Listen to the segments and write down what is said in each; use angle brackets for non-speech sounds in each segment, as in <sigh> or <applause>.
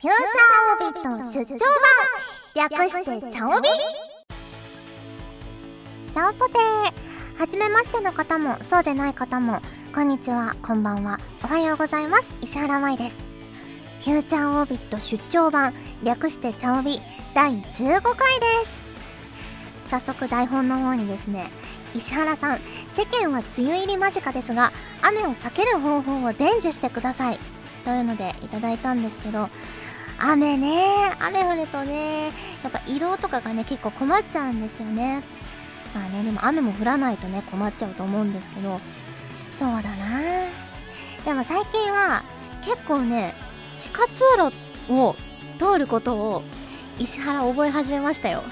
フューチャーオービット出張版。略してチャオビ。チャオポテ。ーはじめましての方もそうでない方もこんにちはこんばんは。おはようございます。石原舞です。フューチャーオービット出張版。略してチャオビ。第15回です。早速台本の方にですね石原さん。世間は梅雨入り間近ですが雨を避ける方法を伝授してください。というのでいただいたんですけど雨ね雨降るとねやっぱ移動とかがね結構困っちゃうんですよね。まあねでも雨も降らないとね困っちゃうと思うんですけど。そうだな。でも最近は結構ね地下通路を通ることを石原覚え始めましたよ。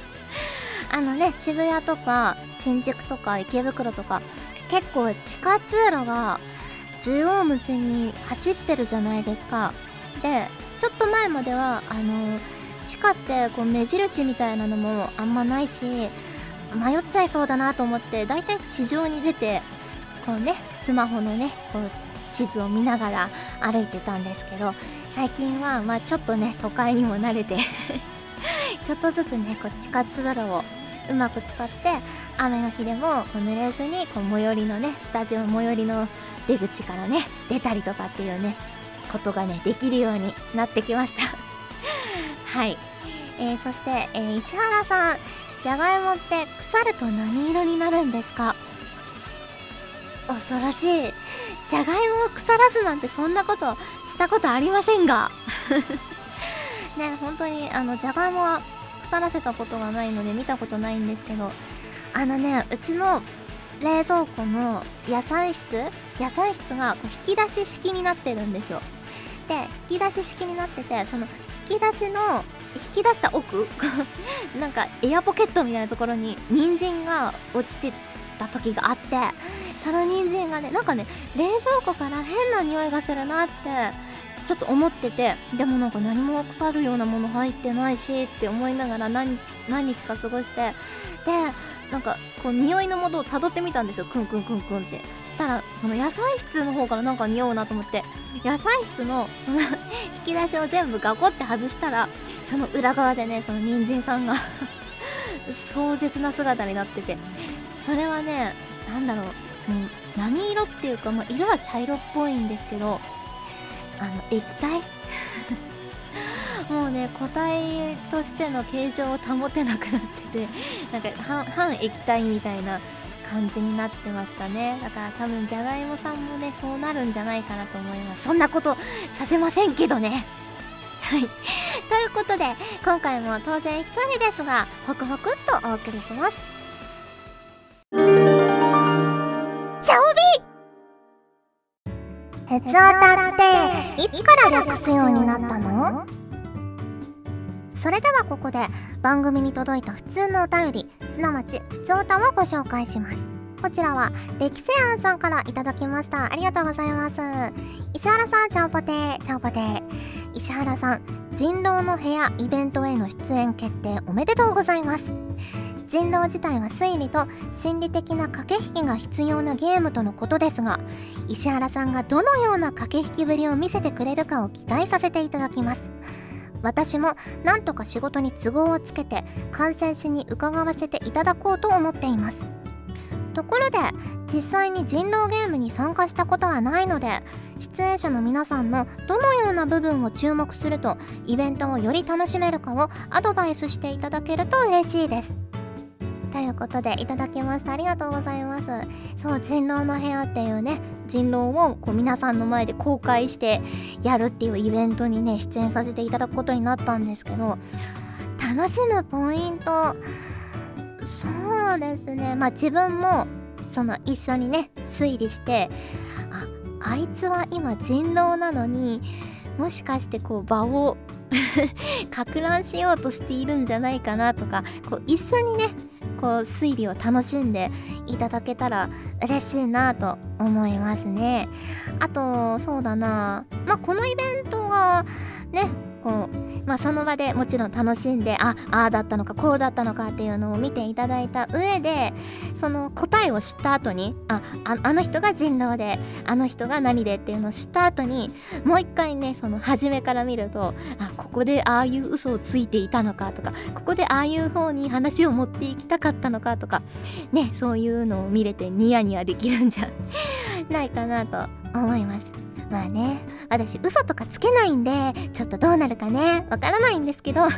<laughs> あのね渋谷とか新宿とか池袋とか結構地下通路が縦横無尽に走ってるじゃないですか。でちょっと前まではあの地下ってこう目印みたいなのもあんまないし迷っちゃいそうだなと思ってだいたい地上に出てこうねスマホのねこう地図を見ながら歩いてたんですけど最近はまあちょっとね都会にも慣れて <laughs> ちょっとずつねこう地下通路をうまく使って雨の日でもこう濡れずにこう最寄りのねスタジオ最寄りの出口からね出たりとかっていうねことがねできるようになってきました。<laughs> はい、えー、そして、えー、石原さん。じゃがいもって腐ると何色になるんですか？恐ろしい。じゃがいもを腐らすなんてそんなことしたことありませんが。<laughs> ね本当にあのじゃがいもは腐らせたことがないので見たことないんですけど。あのねうちの冷蔵庫の野菜室野菜室がこう引き出し式になってるんですよ。で引き出し式になっててその引き出しの引き出した奥 <laughs> なんかエアポケットみたいなところに人参が落ちてた時があってその人参がねなんかね冷蔵庫から変な匂いがするなってちょっと思っててでもなんか何も腐るようなもの入ってないしって思いながら何日か過ごしてでなんかこう匂いの元をたどってみたんですよ。クンクンクンクンって。したらその野菜室の方からなんか匂うなと思って。野菜室のその引き出しを全部ガコって外したらその裏側でねその人参さんが壮絶な姿になってて。それはね何だろう。もう何色っていうか、まあ、色は茶色っぽいんですけどあの液体？もうね個体としての形状を保てなくなってて <laughs> なんか半液体みたいな感じになってましたね。だから多分じゃがいもさんもねそうなるんじゃないかなと思います。そんなことさせませんけどね。<laughs> はい。ということで今回も当然一人ですがホクホクっとお送りします。チャオビ鉄オタっていつから略すようになったの？それではここで番組に届いた普通のお便りすなわち普通歌をご紹介します。こちらは歴世庵さんからいただきました。ありがとうございます。石原さんちゃんぽてー。ちゃんぽてー。石原さん人狼の部屋イベントへの出演決定おめでとうございます。人狼自体は推理と心理的な駆け引きが必要なゲームとのことですが石原さんがどのような駆け引きぶりを見せてくれるかを期待させていただきます。私もなんとか仕事に都合をつけて感染しに伺わせていただこうと思っています。ところで実際に人狼ゲームに参加したことはないので出演者の皆さんのどのような部分を注目するとイベントをより楽しめるかをアドバイスしていただけると嬉しいです。ということでいただきました。ありがとうございます。そう人狼の部屋っていうね人狼をこう皆さんの前で公開してやるっていうイベントにね出演させていただくことになったんですけど楽しむポイントそうですね。まあ自分もその一緒にね推理してああいつは今人狼なのにもしかしてこう場を <laughs> か乱しようとしているんじゃないかなとかこう一緒にねこう推理を楽しんでいただけたら嬉しいなと思いますね。あとそうだな。まあこのイベントがねこう、まあその場でもちろん楽しんであああだったのかこうだったのかっていうのを見ていただいた上でその答えを知った後にあああの人が人狼であの人が何でっていうのを知った後にもう一回ねその初めから見るとあここでああいう嘘をついていたのかとかここでああいう方に話を持っていきたかったのかとかねそういうのを見れてニヤニヤできるんじゃないかなと思います。まあね私嘘とかつけないんでちょっとどうなるかねわからないんですけど。<laughs>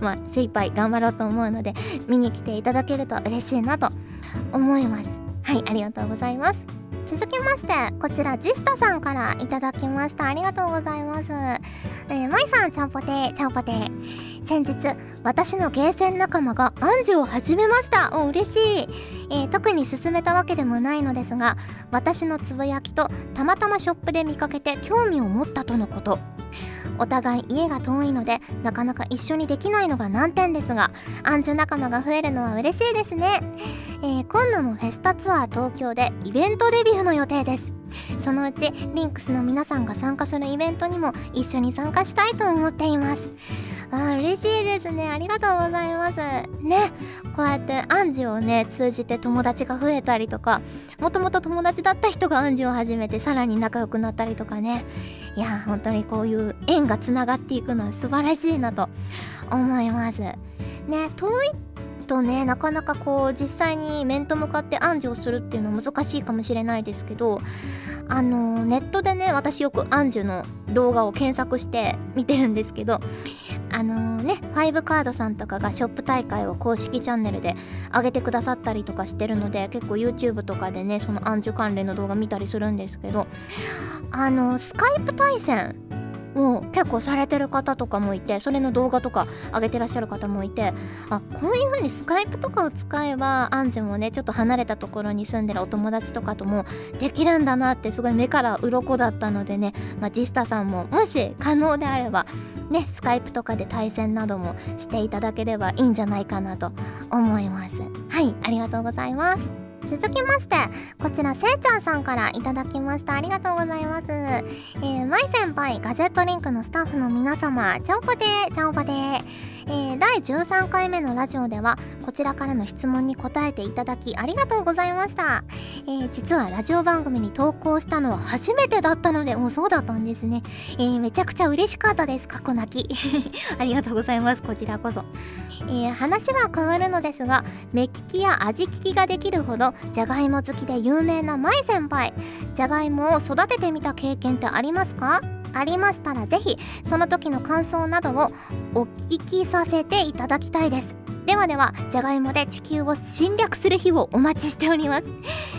まあ精一杯頑張ろうと思うので見に来ていただけると嬉しいなと思います。はいありがとうございます。続きましてこちらジスタさんからいただきました。ありがとうございます。えー、まいさんちゃんぽてちゃんぽて先日私のゲーセン仲間がアンジュを始めました。お嬉しい、えー、特に勧めたわけでもないのですが私のつぶやきとたまたまショップで見かけて興味を持ったとのこと。お互い家が遠いのでなかなか一緒にできないのが難点ですがアンジュ仲間が増えるのは嬉しいですね、えー、今度のフェスタツアー東京でイベントデビューの予定です。そのうちリンクスの皆さんが参加するイベントにも一緒に参加したいと思っています。あ嬉しいですね。ありがとうございます。ね。こうやってアンジをね通じて友達が増えたりとかもともと友達だった人がアンジを始めてさらに仲良くなったりとかね。いや本当にこういう縁がつながっていくのは素晴らしいなと思います。ね遠いとねなかなかこう実際に面と向かって暗示をするっていうのは難しいかもしれないですけどあのネットでね私よくアンジュの動画を検索して見てるんですけどあのー、ね5カードさんとかがショップ大会を公式チャンネルで上げてくださったりとかしてるので結構 YouTube とかでねそのアンジュ関連の動画見たりするんですけどあのー、スカイプ対戦を結構されてる方とかもいてそれの動画とか上げてらっしゃる方もいてあこういう風にスカイプとかを使えばアンジュもねちょっと離れたところに住んでるお友達とかともできるんだなってすごい目から鱗だったのでね、まあ、ジスタさんももし可能であればねスカイプとかで対戦などもしていただければいいんじゃないかなと思います。はいありがとうございます。続きましてこちらせいちゃんさんからいただきました。ありがとうございます。えー、まい先輩ガジェットリンクのスタッフの皆様ちゃんぽてーちゃんぽてー。えー、第13回目のラジオではこちらからの質問に答えていただきありがとうございました、えー、実はラジオ番組に投稿したのは初めてだったのでもうそうだったんですね、えー、めちゃくちゃ嬉しかったです。過去泣き。<laughs> ありがとうございます。こちらこそ、え話は変わるのですが目利きや味利きができるほどじゃがいも好きで有名な舞先輩。じゃがいもを育ててみた経験ってありますか？ありましたらぜひその時の感想などをお聞きさせていただきたいです。ではではじゃがいもで地球を侵略する日をお待ちしております、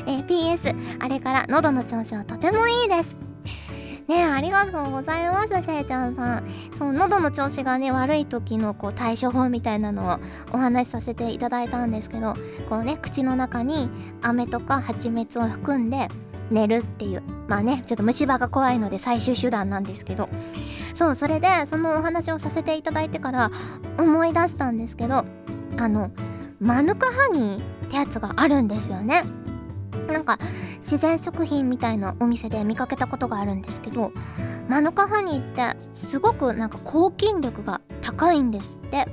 えー、PS あれから喉の調子はとてもいいです。ねありがとうございますせいちゃんさん。そう喉の調子がね悪い時のこう対処法みたいなのをお話しさせていただいたんですけどこうね口の中に飴とか蜂蜜を含んで寝るっていうまあねちょっと虫歯が怖いので最終手段なんですけど。そうそれでそのお話をさせていただいてから思い出したんですけどあのマヌカハニーってやつがあるんですよね。なんか自然食品みたいなお店で見かけたことがあるんですけどマヌカハニーってすごくなんか抗菌力が高いんですって。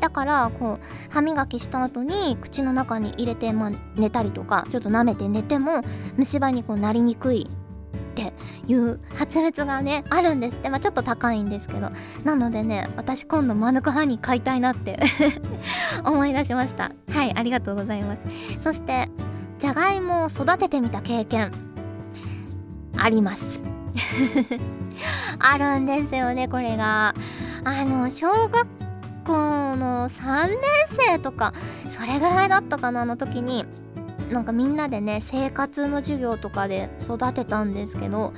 だからこう歯磨きした後に口の中に入れて、ま、寝たりとかちょっと舐めて寝ても虫歯にこうなりにくいっていう蜂蜜がねあるんですって、まあ、ちょっと高いんですけど。なのでね私今度マヌカハニー買いたいなって <laughs> 思い出しました。はいありがとうございます。そしてじゃがいもを育ててみた経験。あります。<laughs> あるんですよねこれが。あの小学校の3年生とかそれぐらいだったかなの時に。なんかみんなでね生活の授業とかで育てたんですけど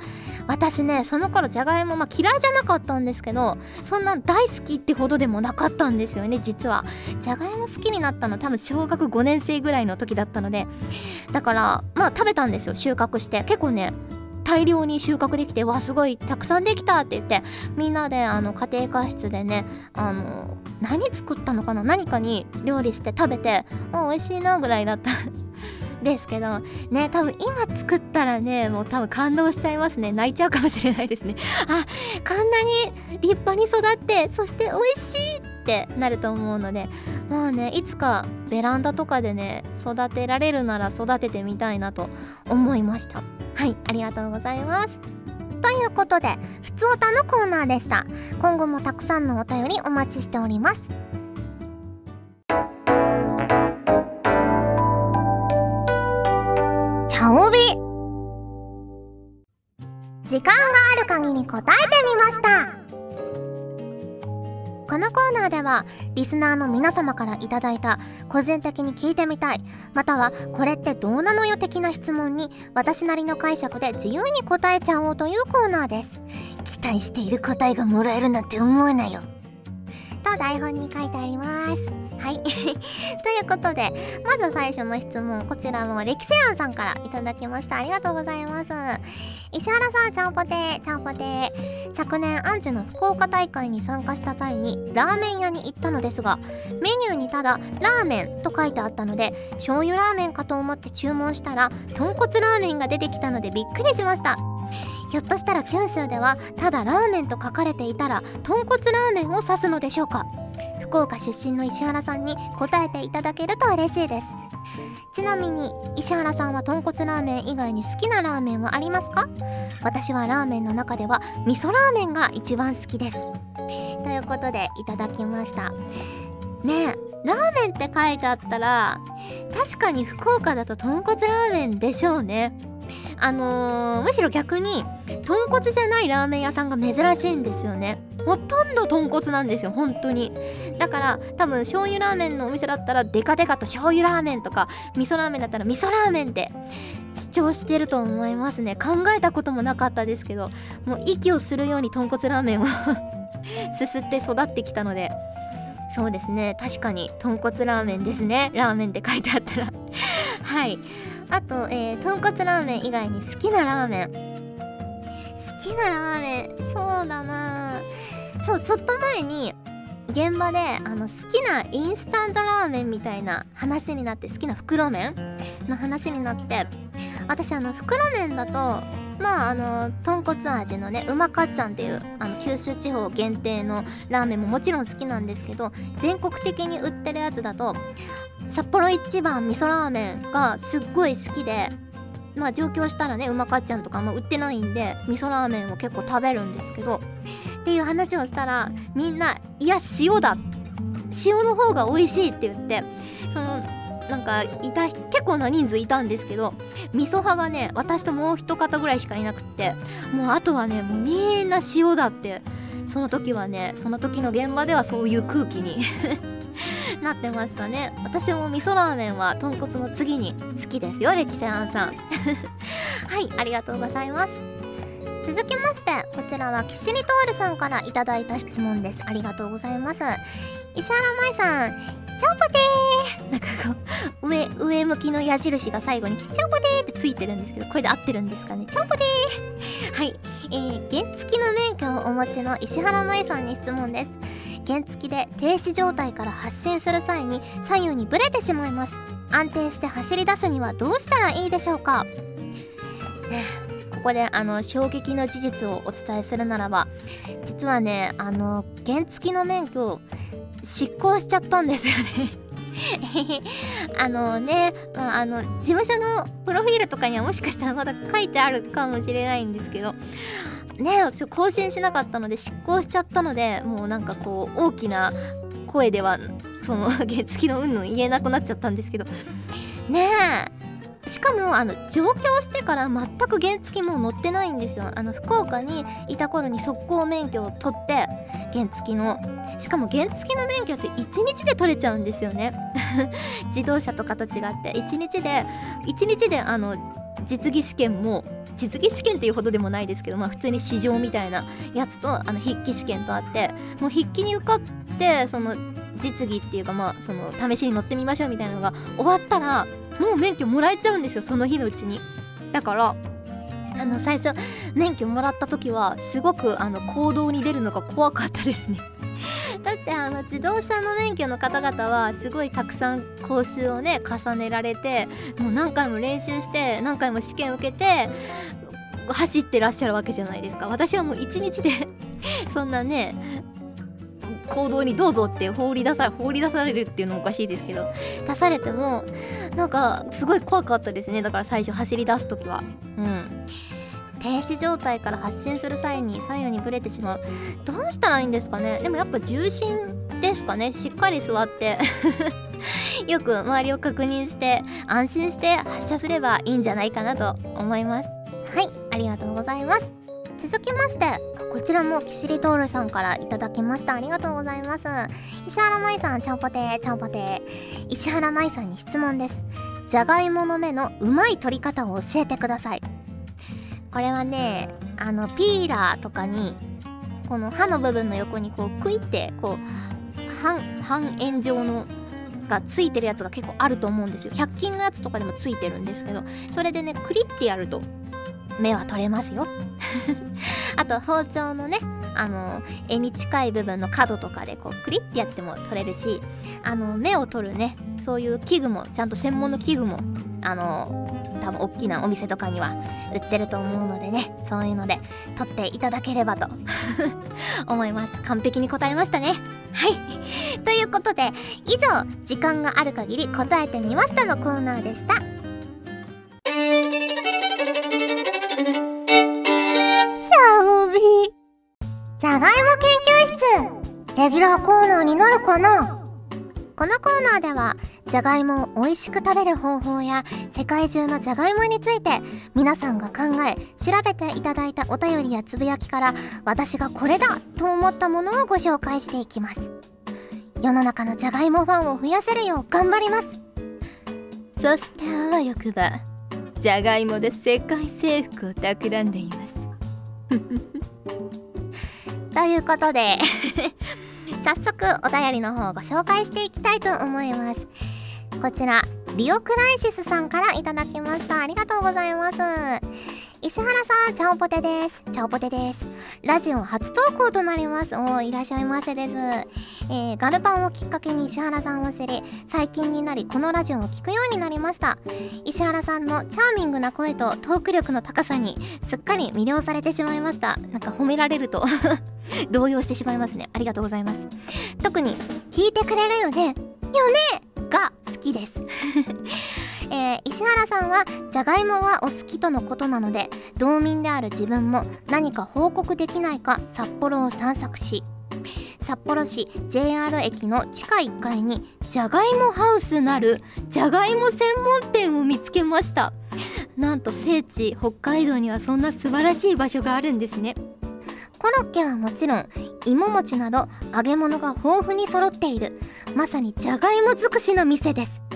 私ねその頃じゃがいもまあ嫌いじゃなかったんですけどそんな大好きってほどでもなかったんですよね実は。じゃがいも好きになったの多分小学5年生ぐらいの時だったので。だからまあ食べたんですよ収穫して。結構ね大量に収穫できてわすごいたくさんできたって言って。みんなであの家庭科室でねあの何作ったのかな何かに料理して食べてあ美味しいなぐらいだった。ですけどね多分今作ったらねもう多分感動しちゃいますね。泣いちゃうかもしれないですね。あこんなに立派に育ってそして美味しいってなると思うのでもうねいつかベランダとかでね育てられるなら育ててみたいなと思いました。はいありがとうございます。ということでふつおたのコーナーでした。今後もたくさんのお便りお待ちしております。茶帯時間がある限り答えてみました。このコーナーではリスナーの皆様からいただいた個人的に聞いてみたいまたはこれってどうなのよ的な質問に私なりの解釈で自由に答えちゃおうというコーナーです。期待している答えがもらえるなんて思わないよ。と台本に書いてあります。はい。<laughs> ということでまず最初の質問こちらも歴世庵さんからいただきました。ありがとうございます。石原さんちゃんぽてちゃんぽて昨年アンジュの福岡大会に参加した際にラーメン屋に行ったのですがメニューにただラーメンと書いてあったので醤油ラーメンかと思って注文したら豚骨ラーメンが出てきたのでびっくりしました。ひょっとしたら九州ではただラーメンと書かれていたら豚骨ラーメンを指すのでしょうか？福岡出身の石原さんに答えていただけると嬉しいです。ちなみに石原さんは豚骨ラーメン以外に好きなラーメンはありますか？私はラーメンの中では味噌ラーメンが一番好きです。ということでいただきました。ねえラーメンって書いてあったら確かに福岡だと豚骨ラーメンでしょうね。あのー、むしろ逆に豚骨じゃないラーメン屋さんが珍しいんですよね。ほとんど豚骨なんですよ本当に。だから多分醤油ラーメンのお店だったらデカデカと醤油ラーメンとか味噌ラーメンだったら味噌ラーメンって主張してると思いますね。考えたこともなかったですけどもう息をするように豚骨ラーメンを <laughs> すすって育ってきたので。そうですね。確かに豚骨ラーメンですね。ラーメンって書いてあったら。はい。あと、えー、豚骨ラーメン以外に好きなラーメン。好きなラーメンそうだな。そうちょっと前に現場であの好きなインスタントラーメンみたいな話になって好きな袋麺の話になって私あの袋麺だとまああの豚骨味のねうまかっちゃんっていうあの九州地方限定のラーメンももちろん好きなんですけど全国的に売ってるやつだと札幌一番味噌ラーメンがすっごい好きでまあ上京したらねうまかっちゃんとかも売ってないんで味噌ラーメンを結構食べるんですけどっていう話をしたらみんないや塩だ。塩の方が美味しいって言ってそのなんかいた結構な人数いたんですけど味噌派がね私ともう一方ぐらいしかいなくってもうあとはねもうみんな塩だってその時はねその時の現場ではそういう空気に <laughs> なってましたね。私も味噌ラーメンは豚骨の次に好きですよ歴史庵さん。<laughs> はいありがとうございます。続きましてこちらはキシリトールさんからいただいた質問です。ありがとうございます。石原舞さんチャンポテー。<laughs> なんかこう上上向きの矢印が最後にチャンポテーってついてるんですけどこれで合ってるんですかね。チャンポテー。はいえー、原付の免許をお持ちの石原舞さんに質問です。原付で停止状態から発進する際に左右にブレてしまいます。安定して走り出すにはどうしたらいいでしょうか？ねここであの衝撃の事実をお伝えするならば実はねあの原付の免許を執行しちゃったんですよね。<laughs> あのね、まあ、あの事務所のプロフィールとかにはもしかしたらまだ書いてあるかもしれないんですけどね私更新しなかったので執行しちゃったのでもうなんかこう大きな声ではその <laughs> 原付の云々言えなくなっちゃったんですけど。ねえ。しかもあの上京してから全く原付も乗ってないんですよ。あの福岡にいた頃に速攻免許を取って原付の。しかも原付の免許って1日で取れちゃうんですよね。<laughs> 自動車とかと違って。1日で1日であの実技試験も実技試験っていうほどでもないですけど、まあ、普通に試乗みたいなやつとあの筆記試験とあってもう筆記に受かってその実技っていうかまあその試しに乗ってみましょうみたいなのが終わったらもう免許もらえちゃうんですよその日のうちに。だからあの最初免許もらった時はすごくあの行動に出るのが怖かったですね。だってあの自動車の免許の方々はすごいたくさん講習をね重ねられてもう何回も練習して何回も試験を受けて走ってらっしゃるわけじゃないですか。私はもう一日で <laughs> そんなね行動にどうぞって放り出さ放り出されるっていうのもおかしいですけど出されてもなんかすごい怖かったですね。だから最初走り出す時は。うん。停止状態から発進する際に左右にぶれてしまう。どうしたらいいんですかね？でもやっぱ重心ですかね？しっかり座って <laughs> よく周りを確認して安心して発射すればいいんじゃないかなと思います。はいありがとうございます。続きましてこちらもキシリトールさんからいただきました。ありがとうございます。石原舞さんちゃんぽてーちゃんぽてー。石原舞さんに質問です。じゃがいもの芽のうまい取り方を教えてください。これはねあのピーラーとかにこの刃の部分の横にこうクイってこう半半円状のがついてるやつが結構あると思うんですよ。100均のやつとかでもついてるんですけどそれでねクリッてやると目は取れますよ。<laughs> あと包丁のねあの柄に近い部分の角とかでこうクリッてやっても取れるしあの目を取るねそういう器具もちゃんと専門の器具もあの多分大きなお店とかには売ってると思うのでねそういうので取っていただければと <laughs> 思います。完璧に答えましたね。はい。ということで以上時間がある限り答えてみましたのコーナーでした。じゃがいも研究室。レギュラーコーナーになるかな？このコーナーではじゃがいもを美味しく食べる方法や世界中のじゃがいもについて皆さんが考え調べていただいたお便りやつぶやきから私がこれだと思ったものをご紹介していきます。世の中のじゃがいもファンを増やせるよう頑張ります。そしてあわよくばじゃがいもで世界征服を企んでいます。ということで早速お便りの方をご紹介していきたいと思います。こちらリオクライシスさんからいただきました。ありがとうございます。石原さん、チャオポテです。チャオポテです。ラジオ初投稿となります。おいらっしゃいませです。えー、ガルパンをきっかけに石原さんを知り、最近になりこのラジオを聴くようになりました。石原さんのチャーミングな声とトーク力の高さにすっかり魅了されてしまいました。なんか褒められると <laughs> 動揺してしまいますね。ありがとうございます。特に、聞いてくれるよねよねが好きですえー、石原さんはじゃがいもがお好きとのことなので道民である自分も何か報告できないか札幌を散策し札幌市 JR 駅の地下1階にじゃがいもハウスなるじゃがいも専門店を見つけました。なんと聖地北海道にはそんな素晴らしい場所があるんですね。コロッケはもちろん芋餅など揚げ物が豊富に揃っている。まさにじゃがいも尽くしの店です。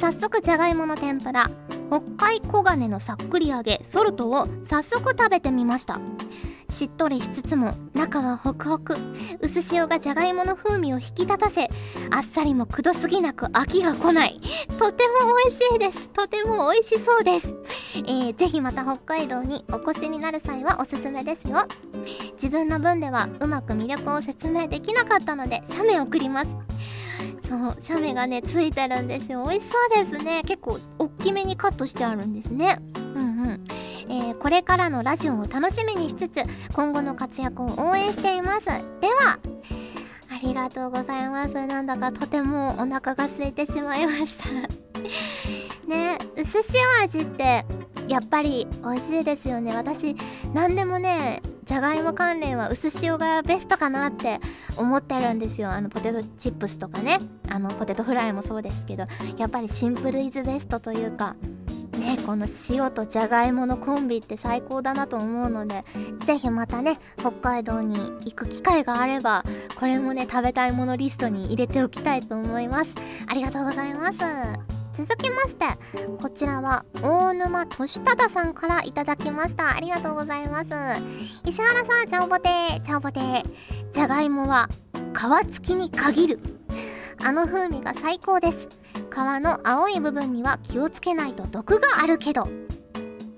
早速じゃがいもの天ぷら北海黄金のさっくり揚げソルトを早速食べてみました。しっとりしつつも中はホクホク。薄塩がじゃがいもの風味を引き立たせあっさりもくどすぎなく飽きが来ない。とても美味しいです。とても美味しそうです、えー、ぜひまた北海道にお越しになる際はおすすめですよ。自分の分ではうまく魅力を説明できなかったので写メ送ります。そう写メがねついてるんですよ。美味しそうですね。結構大きめにカットしてあるんですね。うんうん。えー、これからのラジオを楽しみにしつつ今後の活躍を応援しています。ではありがとうございます。なんだかとてもお腹が空いてしまいました。<laughs> ね薄塩味ってやっぱり美味しいですよね。私何でもねじゃがいも関連は薄塩がベストかなって思ってるんですよ。あのポテトチップスとかね。あのポテトフライもそうですけどやっぱりシンプルイズベストというかねこの塩とじゃがいものコンビって最高だなと思うので是非またね北海道に行く機会があればこれもね食べたいものリストに入れておきたいと思います。ありがとうございます。続きましてこちらは大沼俊忠さんからいただきました。ありがとうございます。石原さんちゃんぼてー。ちゃんぼてー。じゃがいもは皮付きに限る。あの風味が最高です。皮の青い部分には気をつけないと毒があるけど。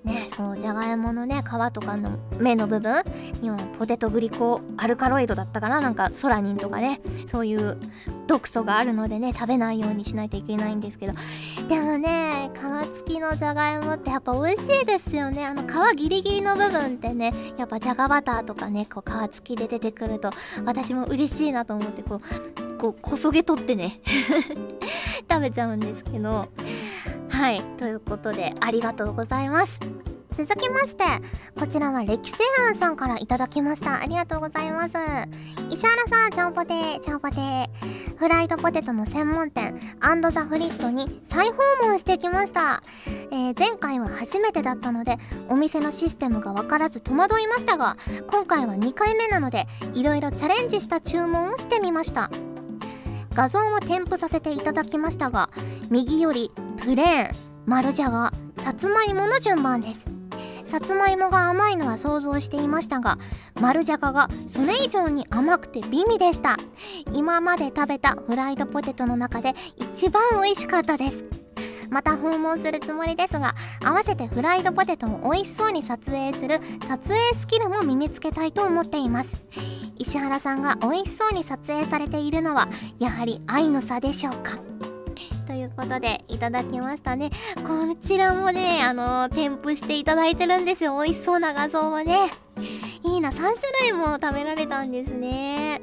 ねそうじゃがいものね皮とかの芽の部分にはポテトグリコアルカロイドだったかななんかソラニンとかねそういう毒素があるのでね食べないようにしないといけないんですけど。でもね皮付きのじゃがいもってやっぱ美味しいですよね。あの皮ギリギリの部分ってねやっぱじゃがバターとかねこう皮付きで出てくると私も嬉しいなと思ってこうこうこそげ取ってね <laughs> 食べちゃうんですけど。はいということでありがとうございます。続きましてこちらは歴世庵さんからいただきました。ありがとうございます。石原さんちゃんぽてーちゃんぽてー。フライドポテトの専門店アンドザフリットに再訪問してきました、えー、前回は初めてだったのでお店のシステムが分からず戸惑いましたが今回は2回目なのでいろいろチャレンジした注文をしてみました。画像を添付させていただきましたが右よりプレーン丸じゃがさつまいもの順番です。さつまいもが甘いのは想像していましたが丸じゃががそれ以上に甘くて美味でした。今まで食べたフライドポテトの中で一番美味しかったです。また訪問するつもりですが合わせてフライドポテトを美味しそうに撮影する撮影スキルも身につけたいと思っています。石原さんが美味しそうに撮影されているのはやはり愛の差でしょうか？ということでいただきましたね。こちらもねあの添付していただいてるんですよ。美味しそうな画像はね。いいな。3種類も食べられたんですね。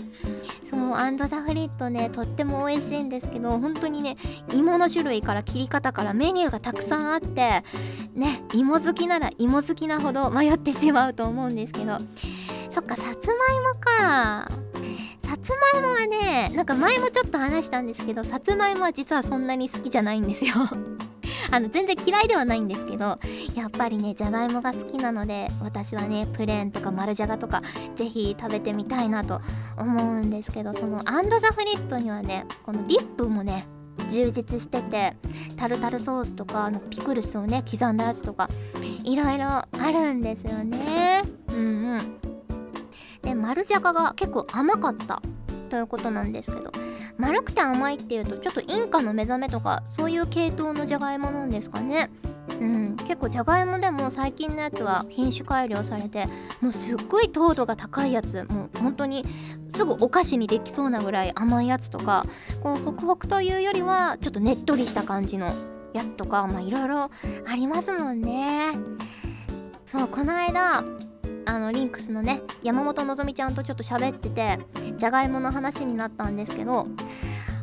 そうアンドザフリットねとっても美味しいんですけど本当にね芋の種類から切り方からメニューがたくさんあってね芋好きなら芋好きなほど迷ってしまうと思うんですけど。そっかさつまいもか。さつまいもはねなんか前もちょっと話したんですけどさつまいもは実はそんなに好きじゃないんですよあの全然嫌いではないんですけどやっぱりねじゃがいもが好きなので私はねプレーンとか丸じゃがとかぜひ食べてみたいなと思うんですけどそのアンドザフリットにはねこのディップもね充実しててタルタルソースとかあのピクルスをね刻んだやつとかいろいろあるんですよね。うんうん。で丸じゃがが結構甘かった。ということなんですけど丸くて甘いっていうとちょっとインカの目覚めとかそういう系統のじゃがいもなんですかね。うん結構じゃがいもでも最近のやつは品種改良されてもうすっごい糖度が高いやつもう本当にすぐお菓子にできそうなぐらい甘いやつとかこうホクホクというよりはちょっとねっとりした感じのやつとかまあいろいろありますもんね。そうこの間あのリンクスのね山本のぞみちゃんとちょっと喋っててじゃがいもの話になったんですけど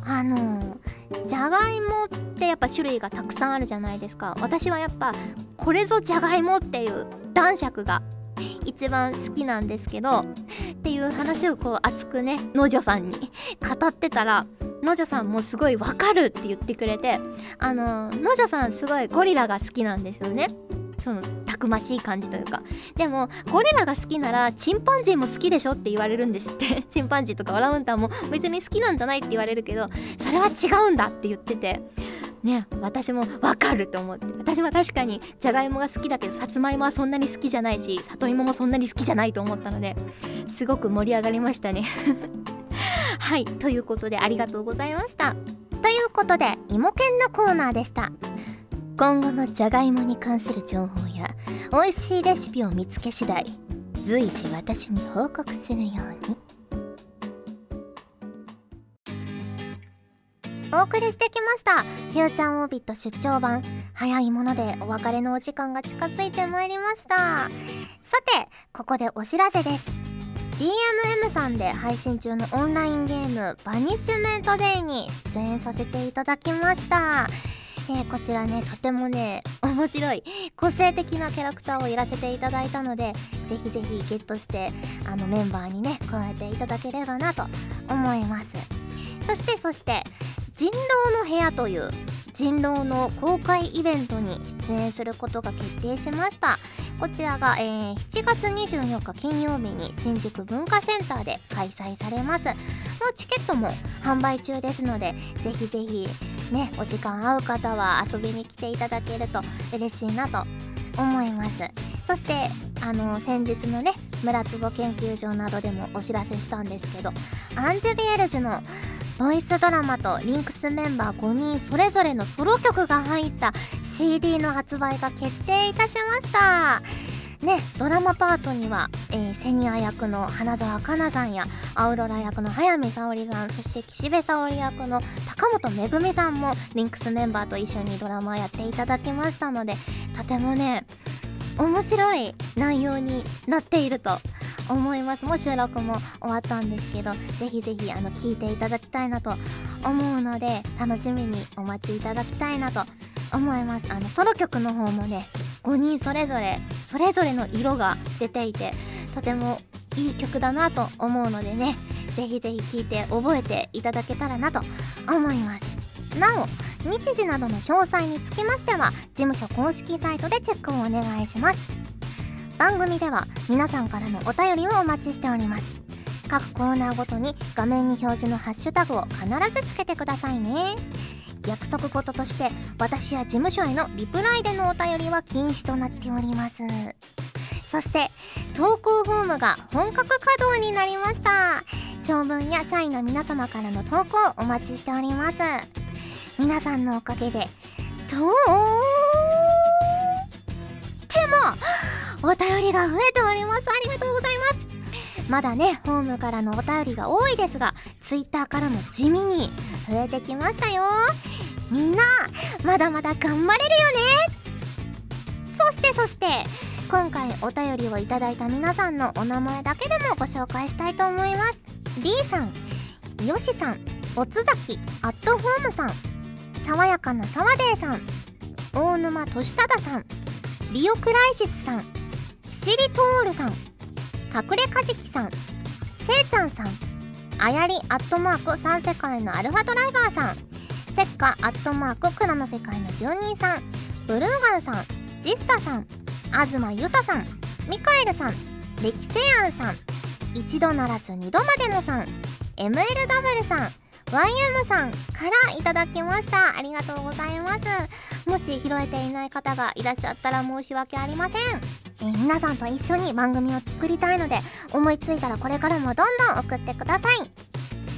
あのじゃがいもってやっぱ種類がたくさんあるじゃないですか。私はやっぱこれぞじゃがいもっていう男爵が一番好きなんですけどっていう話をこう熱くね農女さんに語ってたら農女さんもすごいわかるって言ってくれてあの農女さんすごいゴリラが好きなんですよね。そのたくましい感じというか。でもゴリラが好きならチンパンジーも好きでしょって言われるんですって。<laughs> チンパンジーとかオラウンタンも別に好きなんじゃないって言われるけどそれは違うんだって言ってて。ね私もわかると思って。私は確かにじゃがいもが好きだけどさつまいもはそんなに好きじゃないし里芋もそんなに好きじゃないと思ったのですごく盛り上がりましたね。<laughs> はいということでありがとうございました。ということで芋けんのコーナーでした。今後もじゃがいもに関する情報や美味しいレシピを見つけ次第随時私に報告するように。お送りしてきましたフューチャーオービット出張版。早いものでお別れのお時間が近づいてまいりました。さてここでお知らせです。DMM さんで配信中のオンラインゲームバニッシュメントデイに出演させていただきました。えー、こちらねとてもね面白い個性的なキャラクターをやらせていただいたのでぜひぜひゲットしてあのメンバーにね加えていただければなと思います。そしてそして人狼の部屋という人狼の公開イベントに出演することが決定しました。こちらが、えー、7月24日金曜日に新宿文化センターで開催されます。もうチケットも販売中ですのでぜひぜひねお時間合う方は遊びに来ていただけると嬉しいなと思います。そしてあの先日のね村つぼ研究所などでもお知らせしたんですけどアンジュビエルジュのボイスドラマとリンクスメンバー5人それぞれのソロ曲が入った CD の発売が決定いたしました。ねドラマパートには、えー、セニア役の花澤香菜さんやアウロラ役の早見沙織さんそして岸辺沙織役の高本めぐみさんもリンクスメンバーと一緒にドラマやっていただきましたのでとてもね面白い内容になっていると思います。もう収録も終わったんですけどぜひぜひあの聞いていただきたいなと思うので楽しみにお待ちいただきたいなと思います。あのソロ曲の方もね5人それぞれそれぞれの色が出ていてとてもいい曲だなと思うのでねぜひぜひ聴いて覚えていただけたらなと思います。なお日時などの詳細につきましては事務所公式サイトでチェックをお願いします。番組では皆さんからのお便りをお待ちしております。各コーナーごとに画面に表示のハッシュタグを必ずつけてくださいね。約束事として私や事務所へのリプライでのお便りは禁止となっております。そして投稿フォームが本格稼働になりました。長文や社員の皆様からの投稿お待ちしております。皆さんのおかげでとーてもお便りが増えております。ありがとうございます。まだねホームからのお便りが多いですが Twitter からも地味に増えてきましたよ。みんなまだまだ頑張れるよね。そしてそして今回お便りをいただいた皆さんのお名前だけでもご紹介したいと思います。D さんよしさんおつざきアットホームさん爽やかなサワデーさん大沼俊忠さんリオクライシスさんキシリトールさん隠れカジキさんせいちゃんさんあやりアットマーク3世界のアルファドライバーさんせっかアットマーク蔵の世界の住人さんブルーガンさんジスタさん東ゆささんミカエルさんレキセアンさん一度ならず二度までのさん MLW さん YM さんからいただきました。ありがとうございます。もし拾えていない方がいらっしゃったら申し訳ありません、えー、皆さんと一緒に番組を作りたいので思いついたらこれからもどんどん送ってください。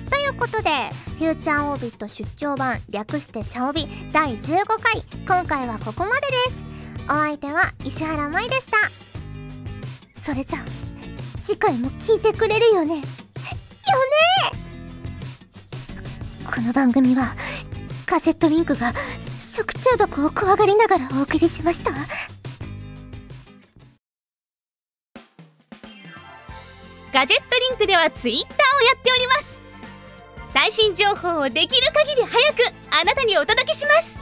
ということでフューチャーオービット出張版略してチャオビ第15回。今回はここまでです。お相手は石原舞でした。それじゃあ次回も聞いてくれるよね。この番組はカジェットリンクが食中毒を怖がりながらお送りしました。ガジェットリンクではツイッターをやっております。最新情報をできる限り早くあなたにお届けします。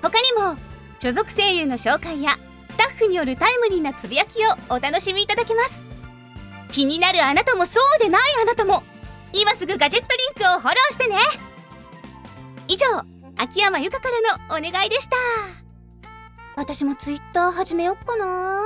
他にも所属声優の紹介やスタッフによるタイムリーなつぶやきをお楽しみいただけます。気になるあなたもそうでないあなたも今すぐガジェットリンクをフォローしてね。以上秋山由佳からのお願いでした。私もツイッター始めよっかな。